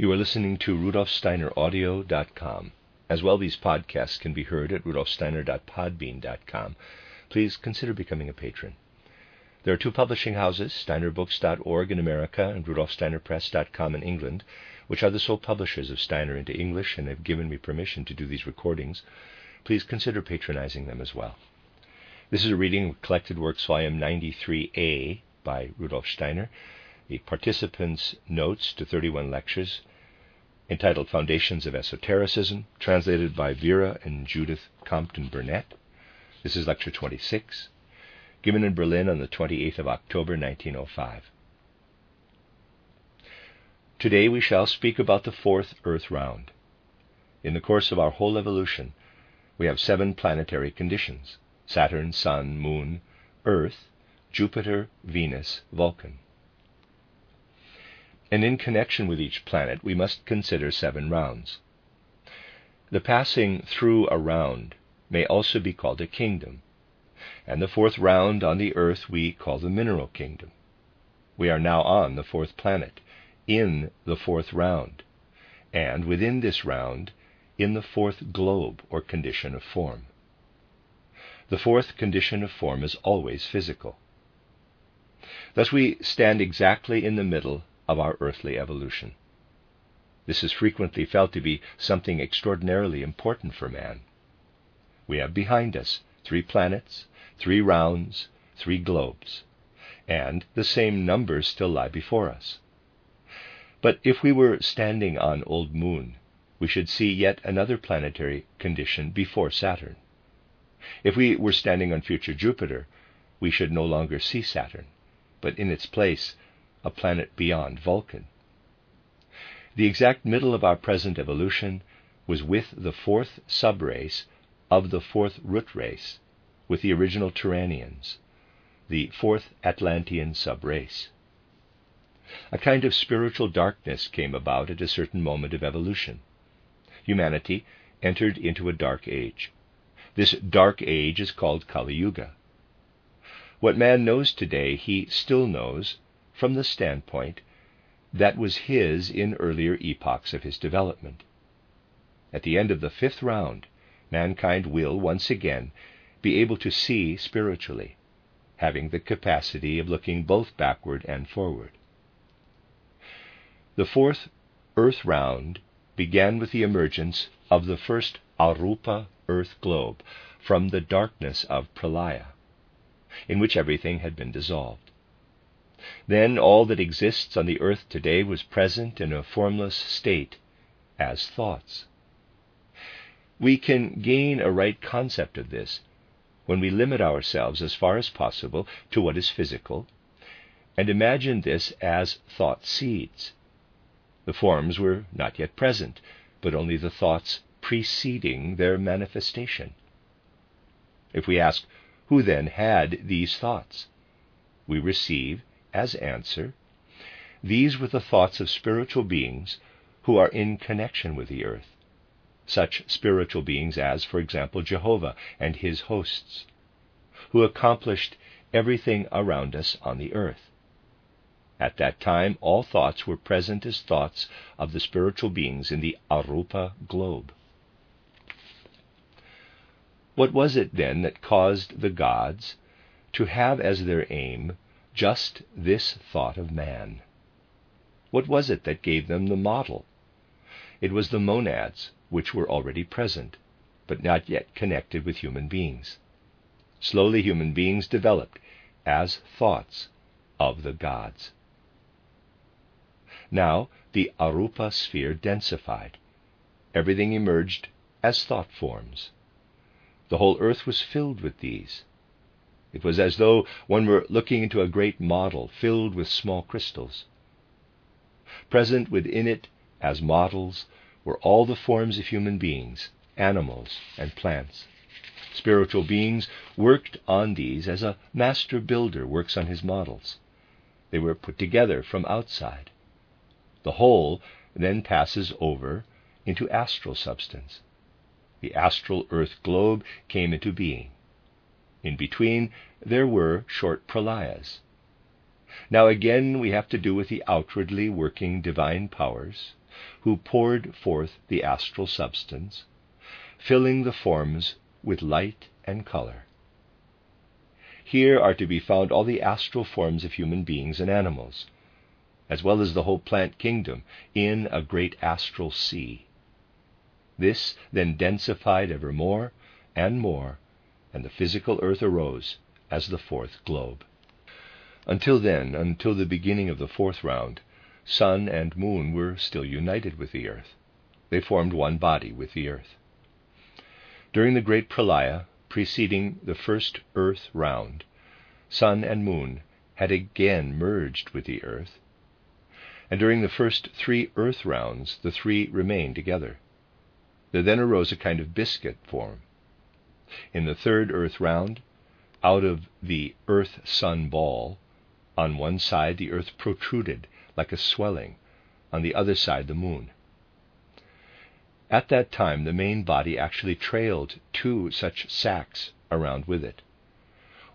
You are listening to rudolfsteineraudio.com. As well, these podcasts can be heard at rudolfsteiner.podbean.com. Please consider becoming a patron. There are two publishing houses, steinerbooks.org in America and rudolfsteinerpress.com in England, which are the sole publishers of Steiner into English and have given me permission to do these recordings. Please consider patronizing them as well. This is a reading of Collected Works, Volume 93A by Rudolf Steiner, the participants' notes to 31 lectures entitled Foundations of Esotericism, translated by Vera and Judith Compton Burnet. This is lecture 26, given in Berlin on the 28th of October 1905. Today we shall speak about the fourth Earth round. In the course of our whole evolution, we have seven planetary conditions Saturn, Sun, Moon, Earth, Jupiter, Venus, Vulcan and in connection with each planet, we must consider seven rounds. The passing through a round may also be called a kingdom, and the fourth round on the earth we call the mineral kingdom. We are now on the fourth planet, in the fourth round, and within this round, in the fourth globe or condition of form. The fourth condition of form is always physical. Thus we stand exactly in the middle of our earthly evolution. This is frequently felt to be something extraordinarily important for man. We have behind us three planets, three rounds, three globes, and the same numbers still lie before us. But if we were standing on Old Moon, we should see yet another planetary condition before Saturn. If we were standing on future Jupiter, we should no longer see Saturn, but in its place a planet beyond Vulcan. The exact middle of our present evolution was with the fourth subrace of the fourth root race, with the original Turanians, the fourth Atlantean subrace. A kind of spiritual darkness came about at a certain moment of evolution. Humanity entered into a dark age. This dark age is called Kali Yuga. What man knows today, he still knows from the standpoint that was his in earlier epochs of his development. At the end of the fifth round, mankind will once again be able to see spiritually, having the capacity of looking both backward and forward. The fourth earth round began with the emergence of the first Arupa earth globe from the darkness of Pralaya, in which everything had been dissolved. Then all that exists on the earth today was present in a formless state as thoughts. We can gain a right concept of this when we limit ourselves as far as possible to what is physical and imagine this as thought seeds. The forms were not yet present, but only the thoughts preceding their manifestation. If we ask, who then had these thoughts? We receive as answer, these were the thoughts of spiritual beings who are in connection with the earth. Such spiritual beings as, for example, Jehovah and his hosts, who accomplished everything around us on the earth. At that time, all thoughts were present as thoughts of the spiritual beings in the Arupa globe. What was it then that caused the gods to have as their aim just this thought of man. What was it that gave them the model? It was the monads, which were already present, but not yet connected with human beings. Slowly, human beings developed as thoughts of the gods. Now, the Arupa sphere densified. Everything emerged as thought forms. The whole earth was filled with these. It was as though one were looking into a great model filled with small crystals. Present within it as models were all the forms of human beings, animals, and plants. Spiritual beings worked on these as a master builder works on his models. They were put together from outside. The whole then passes over into astral substance. The astral earth globe came into being. In between, there were short pralayas. Now again we have to do with the outwardly working divine powers who poured forth the astral substance, filling the forms with light and color. Here are to be found all the astral forms of human beings and animals, as well as the whole plant kingdom, in a great astral sea. This then densified ever more and more, and the physical earth arose as the fourth globe. Until then, until the beginning of the fourth round, sun and moon were still united with the earth. They formed one body with the earth. During the great pralaya, preceding the first earth round, sun and moon had again merged with the earth, and during the first three earth rounds the three remained together. There then arose a kind of biscuit form. In the third earth round, out of the earth sun ball, on one side the earth protruded like a swelling, on the other side the moon. At that time, the main body actually trailed two such sacs around with it.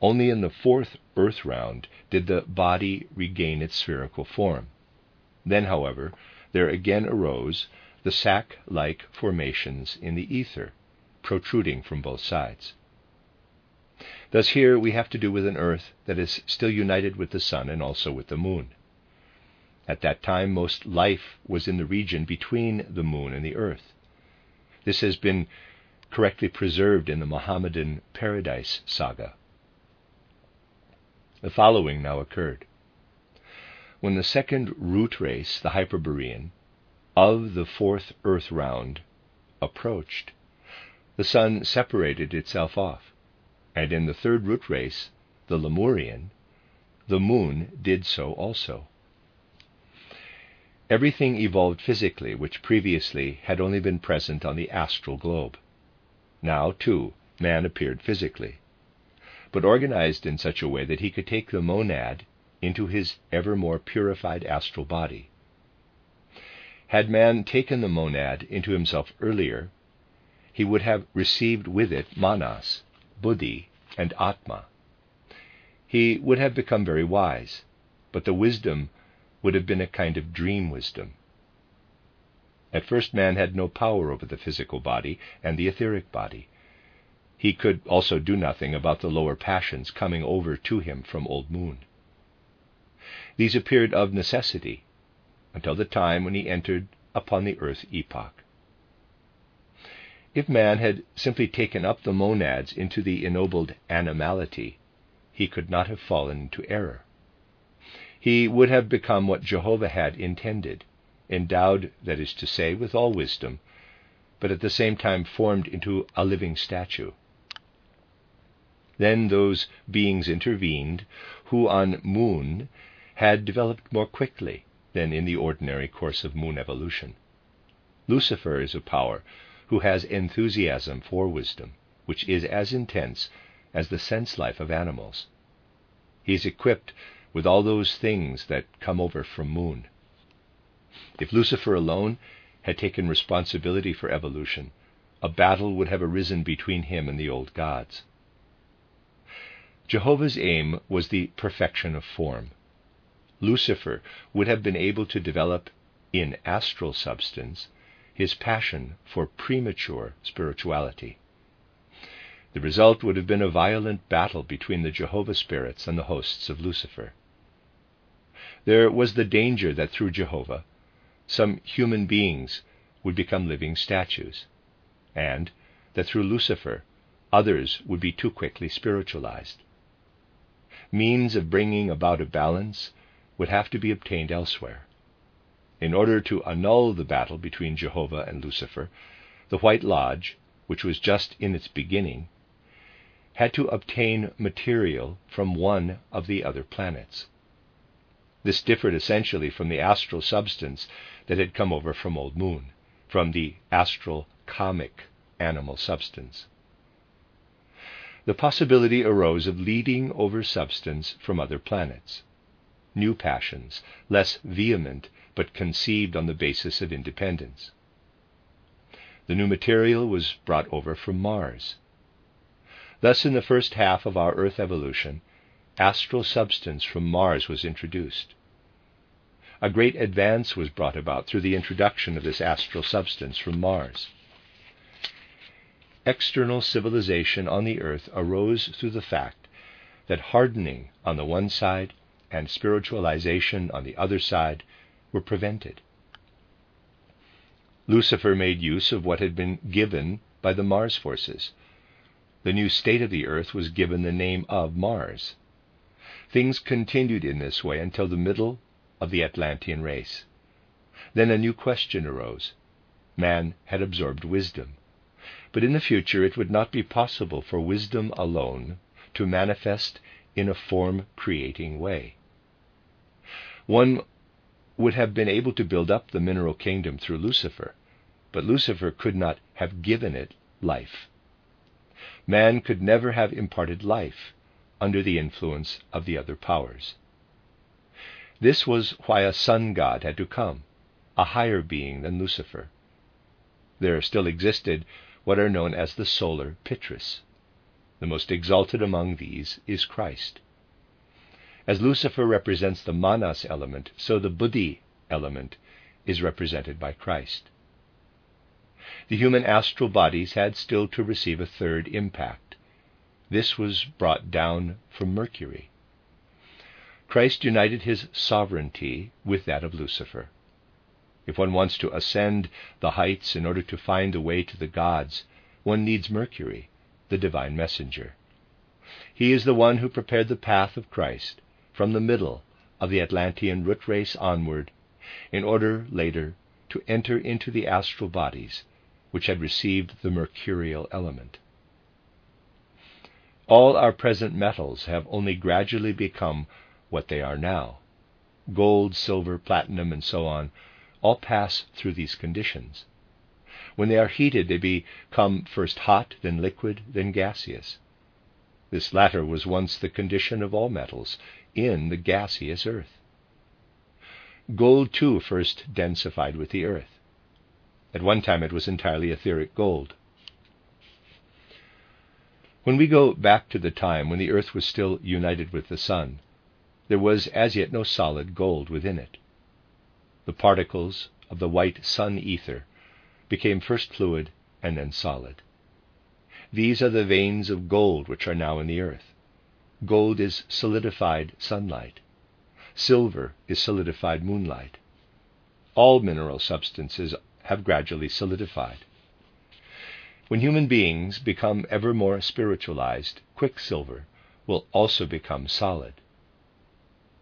Only in the fourth earth round did the body regain its spherical form. Then, however, there again arose the sac like formations in the ether, protruding from both sides. Thus, here we have to do with an earth that is still united with the sun and also with the moon. At that time, most life was in the region between the moon and the earth. This has been correctly preserved in the Mohammedan Paradise Saga. The following now occurred. When the second root race, the Hyperborean, of the fourth earth round approached, the sun separated itself off, and in the third root race, the Lemurian, the moon did so also. Everything evolved physically which previously had only been present on the astral globe. Now, too, man appeared physically, but organized in such a way that he could take the monad into his ever more purified astral body. Had man taken the monad into himself earlier, he would have received with it manas, buddhi, and atma. He would have become very wise, but the wisdom would have been a kind of dream wisdom. At first, man had no power over the physical body and the etheric body. He could also do nothing about the lower passions coming over to him from Old Moon. These appeared of necessity until the time when he entered upon the earth epoch. If man had simply taken up the monads into the ennobled animality, he could not have fallen into error he would have become what Jehovah had intended, endowed, that is to say, with all wisdom, but at the same time formed into a living statue. Then those beings intervened who on Moon had developed more quickly than in the ordinary course of Moon evolution. Lucifer is a power who has enthusiasm for wisdom, which is as intense as the sense life of animals. He is equipped with all those things that come over from Moon. If Lucifer alone had taken responsibility for evolution, a battle would have arisen between him and the old gods. Jehovah's aim was the perfection of form. Lucifer would have been able to develop in astral substance his passion for premature spirituality. The result would have been a violent battle between the Jehovah spirits and the hosts of Lucifer there was the danger that through Jehovah, some human beings would become living statues, and that through Lucifer, others would be too quickly spiritualized. Means of bringing about a balance would have to be obtained elsewhere. In order to annul the battle between Jehovah and Lucifer, the White Lodge, which was just in its beginning, had to obtain material from one of the other planets. This differed essentially from the astral substance that had come over from Old Moon, from the astral kamic animal substance. The possibility arose of leading over substance from other planets, new passions, less vehement but conceived on the basis of independence. The new material was brought over from Mars. Thus, in the first half of our Earth evolution, astral substance from Mars was introduced. a great advance was brought about through the introduction of this astral substance from Mars. External civilization on the earth arose through the fact that hardening on the one side and spiritualization on the other side were prevented. Lucifer made use of what had been given by the Mars forces. The new state of the earth was given the name of Mars. Things continued in this way until the middle of the Atlantean race. Then a new question arose. Man had absorbed wisdom. But in the future it would not be possible for wisdom alone to manifest in a form creating way. One would have been able to build up the mineral kingdom through Lucifer, but Lucifer could not have given it life. Man could never have imparted life under the influence of the other powers. This was why a sun god had to come, a higher being than Lucifer. There still existed what are known as the solar Pitris. The most exalted among these is Christ. As Lucifer represents the manas element, so the buddhi element is represented by Christ. The human astral bodies had still to receive a third impact. This was brought down from Mercury. Christ united his sovereignty with that of Lucifer. If one wants to ascend the heights in order to find the way to the gods, one needs Mercury, the divine messenger. He is the one who prepared the path of Christ from the middle of the Atlantean root race onward, in order later to enter into the astral bodies which had received the mercurial element. All our present metals have only gradually become what they are now. Gold, silver, platinum, and so on all pass through these conditions. When they are heated, they become first hot, then liquid, then gaseous. This latter was once the condition of all metals in the gaseous earth. Gold, too, first densified with the earth. At one time it was entirely etheric gold. When we go back to the time when the earth was still united with the sun, there was as yet no solid gold within it. The particles of the white sun ether became first fluid and then solid. These are the veins of gold which are now in the earth. Gold is solidified sunlight. Silver is solidified moonlight. All mineral substances have gradually solidified. When human beings become ever more spiritualized, quicksilver will also become solid.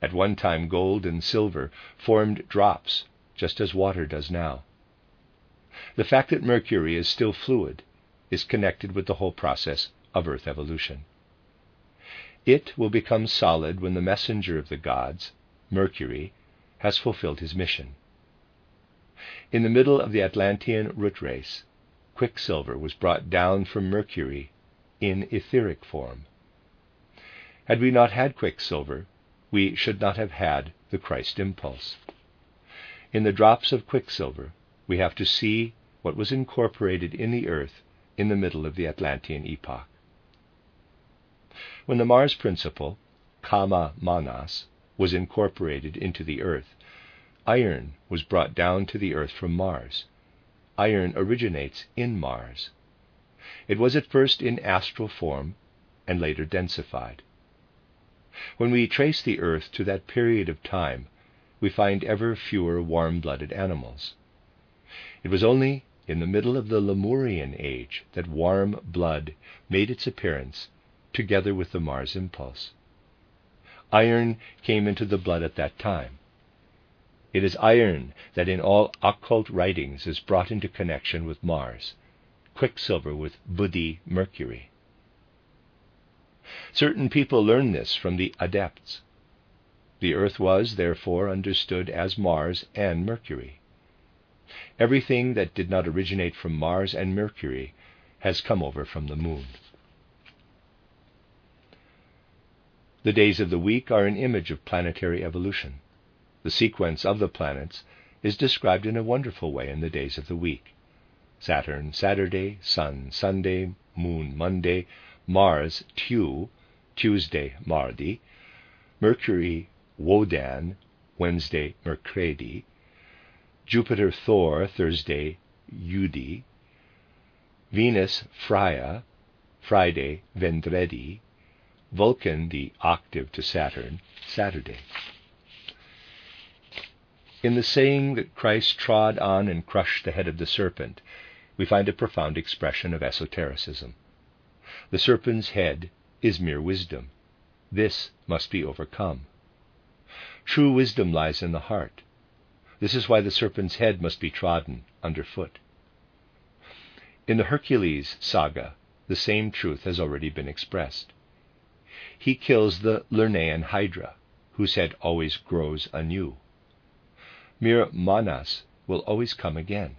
At one time, gold and silver formed drops, just as water does now. The fact that mercury is still fluid is connected with the whole process of Earth evolution. It will become solid when the messenger of the gods, Mercury, has fulfilled his mission. In the middle of the Atlantean root race, quicksilver was brought down from Mercury in etheric form. Had we not had quicksilver, we should not have had the Christ impulse. In the drops of quicksilver, we have to see what was incorporated in the earth in the middle of the Atlantean epoch. When the Mars principle, Kama Manas, was incorporated into the earth, iron was brought down to the earth from Mars. Iron originates in Mars. It was at first in astral form and later densified. When we trace the earth to that period of time, we find ever fewer warm blooded animals. It was only in the middle of the Lemurian age that warm blood made its appearance together with the Mars impulse. Iron came into the blood at that time. It is iron that in all occult writings is brought into connection with Mars, quicksilver with Buddhi Mercury. Certain people learn this from the adepts. The earth was, therefore, understood as Mars and Mercury. Everything that did not originate from Mars and Mercury has come over from the moon. The days of the week are an image of planetary evolution. The sequence of the planets is described in a wonderful way in the days of the week. Saturn, Saturday, Sun, Sunday, Moon, Monday, Mars, Tu, Tuesday, Mardi, Mercury, Wodan, Wednesday, Mercredi, Jupiter, Thor, Thursday, Jeudi, Venus, Freya, Friday, Vendredi, Vulcan, the octave to Saturn, Saturday. In the saying that Christ trod on and crushed the head of the serpent, we find a profound expression of esotericism. The serpent's head is mere wisdom. This must be overcome. True wisdom lies in the heart. This is why the serpent's head must be trodden underfoot. In the Hercules saga, the same truth has already been expressed. He kills the Lernaean Hydra, whose head always grows anew. Mere Manas will always come again.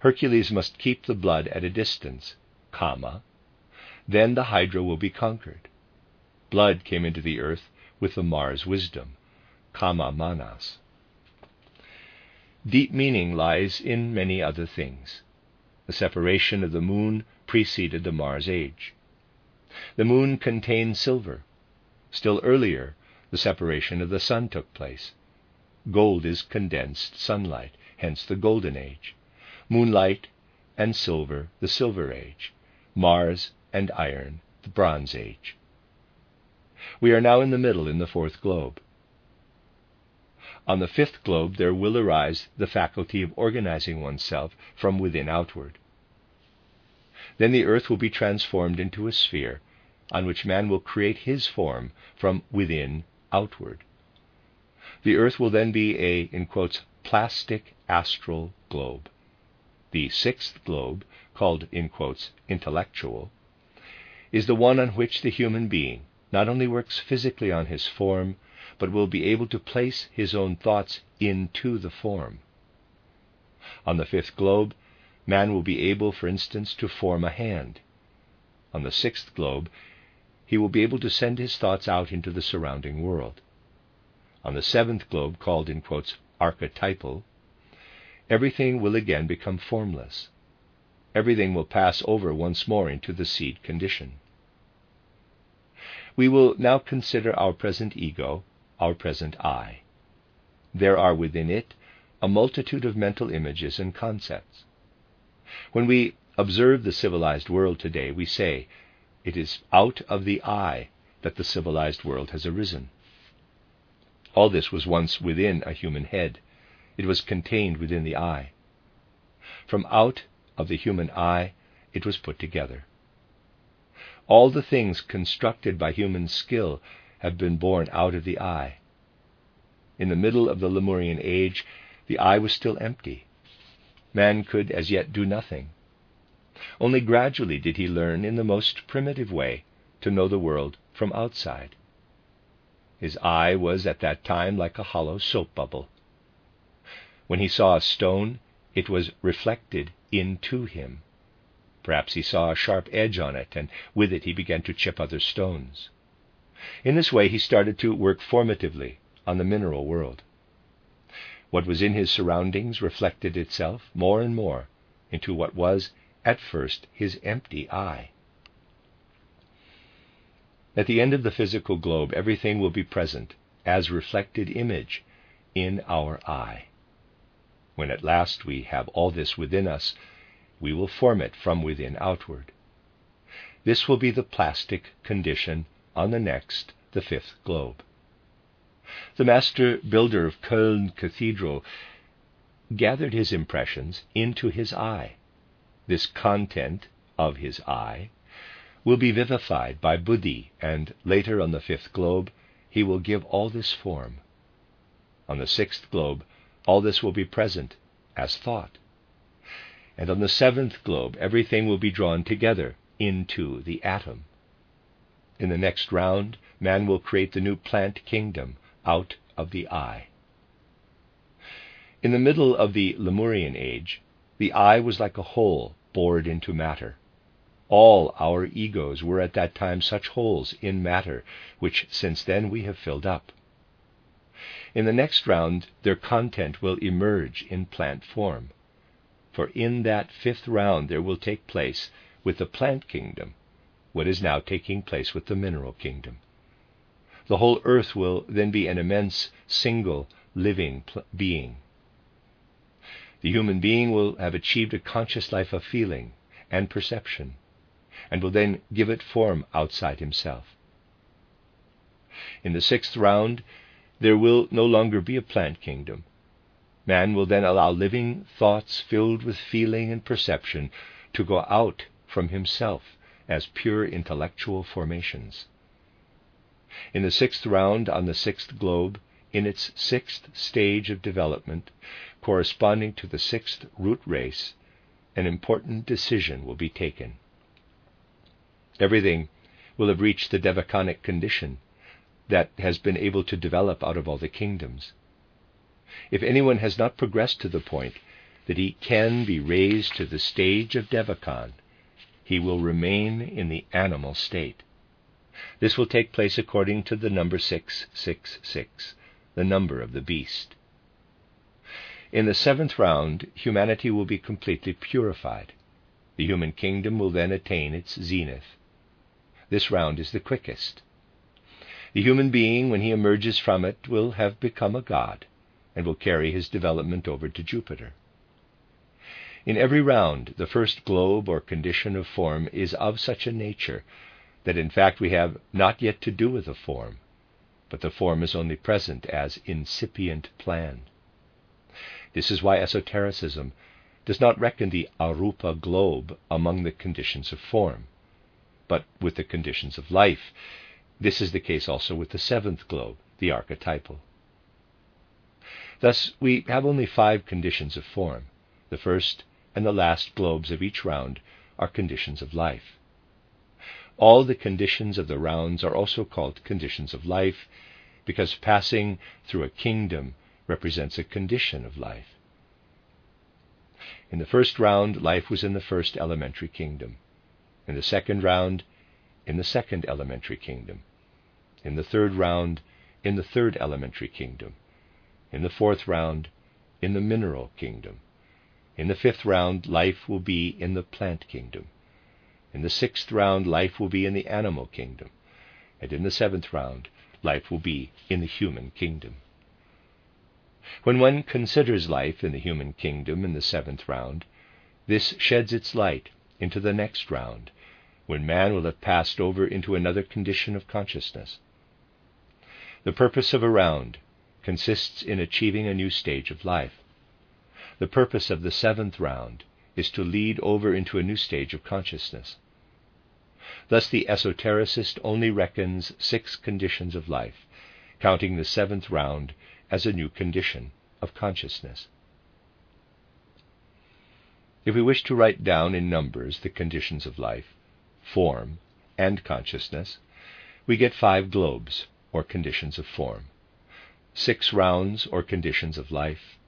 Hercules must keep the blood at a distance, Kama. Then the Hydra will be conquered. Blood came into the earth with the Mars wisdom, Kama Manas. Deep meaning lies in many other things. The separation of the moon preceded the Mars age. The moon contained silver. Still earlier, the separation of the sun took place. Gold is condensed sunlight, hence the Golden Age moonlight and silver, the Silver Age, Mars and iron, the Bronze Age. We are now in the middle in the fourth globe. On the fifth globe, there will arise the faculty of organizing oneself from within outward. Then the earth will be transformed into a sphere on which man will create his form from within outward. The earth will then be a, in quotes, plastic astral globe. The sixth globe, called in quotes intellectual, is the one on which the human being not only works physically on his form, but will be able to place his own thoughts into the form. On the fifth globe, man will be able, for instance, to form a hand. On the sixth globe, he will be able to send his thoughts out into the surrounding world. On the seventh globe, called in quotes archetypal, everything will again become formless. Everything will pass over once more into the seed condition. We will now consider our present ego, our present I. There are within it a multitude of mental images and concepts. When we observe the civilized world today, we say, it is out of the I that the civilized world has arisen. All this was once within a human head, it was contained within the I. From out of the human I, it was put together. All the things constructed by human skill have been born out of the I. In the middle of the Lemurian age, the I was still empty. Man could as yet do nothing. Only gradually did he learn, in the most primitive way, to know the world from outside. His I was at that time like a hollow soap bubble. When he saw a stone, it was reflected into him. Perhaps he saw a sharp edge on it, and with it he began to chip other stones. In this way, he started to work formatively on the mineral world. What was in his surroundings reflected itself more and more into what was at first his empty I. At the end of the physical globe, everything will be present as reflected image in our I. When at last we have all this within us, we will form it from within outward. This will be the plastic condition on the next, the fifth globe. The master builder of Köln Cathedral gathered his impressions into his I. This content of his I will be vivified by Buddhi, and later on the fifth globe, he will give all this form. On the sixth globe, all this will be present as thought. And on the seventh globe, everything will be drawn together into the atom. In the next round, man will create the new plant kingdom out of the I. In the middle of the Lemurian age, the I was like a hole bored into matter. All our egos were at that time such holes in matter, which since then we have filled up. In the next round, their content will emerge in plant form. For in that fifth round, there will take place with the plant kingdom what is now taking place with the mineral kingdom. The whole earth will then be an immense, single, living pl- being. The human being will have achieved a conscious life of feeling and perception, and will then give it form outside himself. In the sixth round, there will no longer be a plant kingdom. Man will then allow living thoughts filled with feeling and perception to go out from himself as pure intellectual formations. In the sixth round on the sixth globe, in its sixth stage of development, corresponding to the sixth root race, an important decision will be taken. Everything will have reached the devachanic condition that has been able to develop out of all the kingdoms. If anyone has not progressed to the point that he can be raised to the stage of Devachan, he will remain in the animal state. This will take place according to the number 666, the number of the beast. In the seventh round, humanity will be completely purified. The human kingdom will then attain its zenith. This round is the quickest. The human being, when he emerges from it, will have become a god and will carry his development over to Jupiter. In every round, the first globe or condition of form is of such a nature that in fact we have not yet to do with the form, but the form is only present as incipient plan. This is why esotericism does not reckon the arupa globe among the conditions of form, but with the conditions of life, this is the case also with the seventh globe, the archetypal. Thus, we have only five conditions of form. The first and the last globes of each round are conditions of life. All the conditions of the rounds are also called conditions of life because passing through a kingdom represents a condition of life. In the first round, life was in the first elementary kingdom. In the second round, in the second elementary kingdom. In the third round, in the third elementary kingdom. In the fourth round, in the mineral kingdom. In the fifth round, life will be in the plant kingdom. In the sixth round, life will be in the animal kingdom. And in the seventh round, life will be in the human kingdom. When one considers life in the human kingdom in the seventh round, this sheds its light into the next round, when man will have passed over into another condition of consciousness. The purpose of a round consists in achieving a new stage of life. The purpose of the seventh round is to lead over into a new stage of consciousness. Thus, the esotericist only reckons six conditions of life, counting the seventh round as a new condition of consciousness. If we wish to write down in numbers the conditions of life, form, and consciousness, we get five globes, or conditions of form, six rounds, or conditions of life,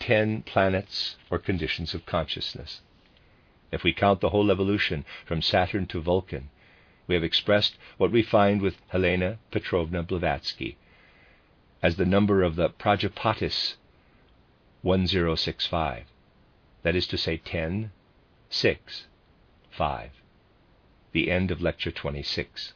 ten planets, or conditions of consciousness. If we count the whole evolution from Saturn to Vulcan, we have expressed what we find with Helena Petrovna Blavatsky as the number of the Prajapatis 1065. That is to say, 10, 6, 5. The end of lecture 26.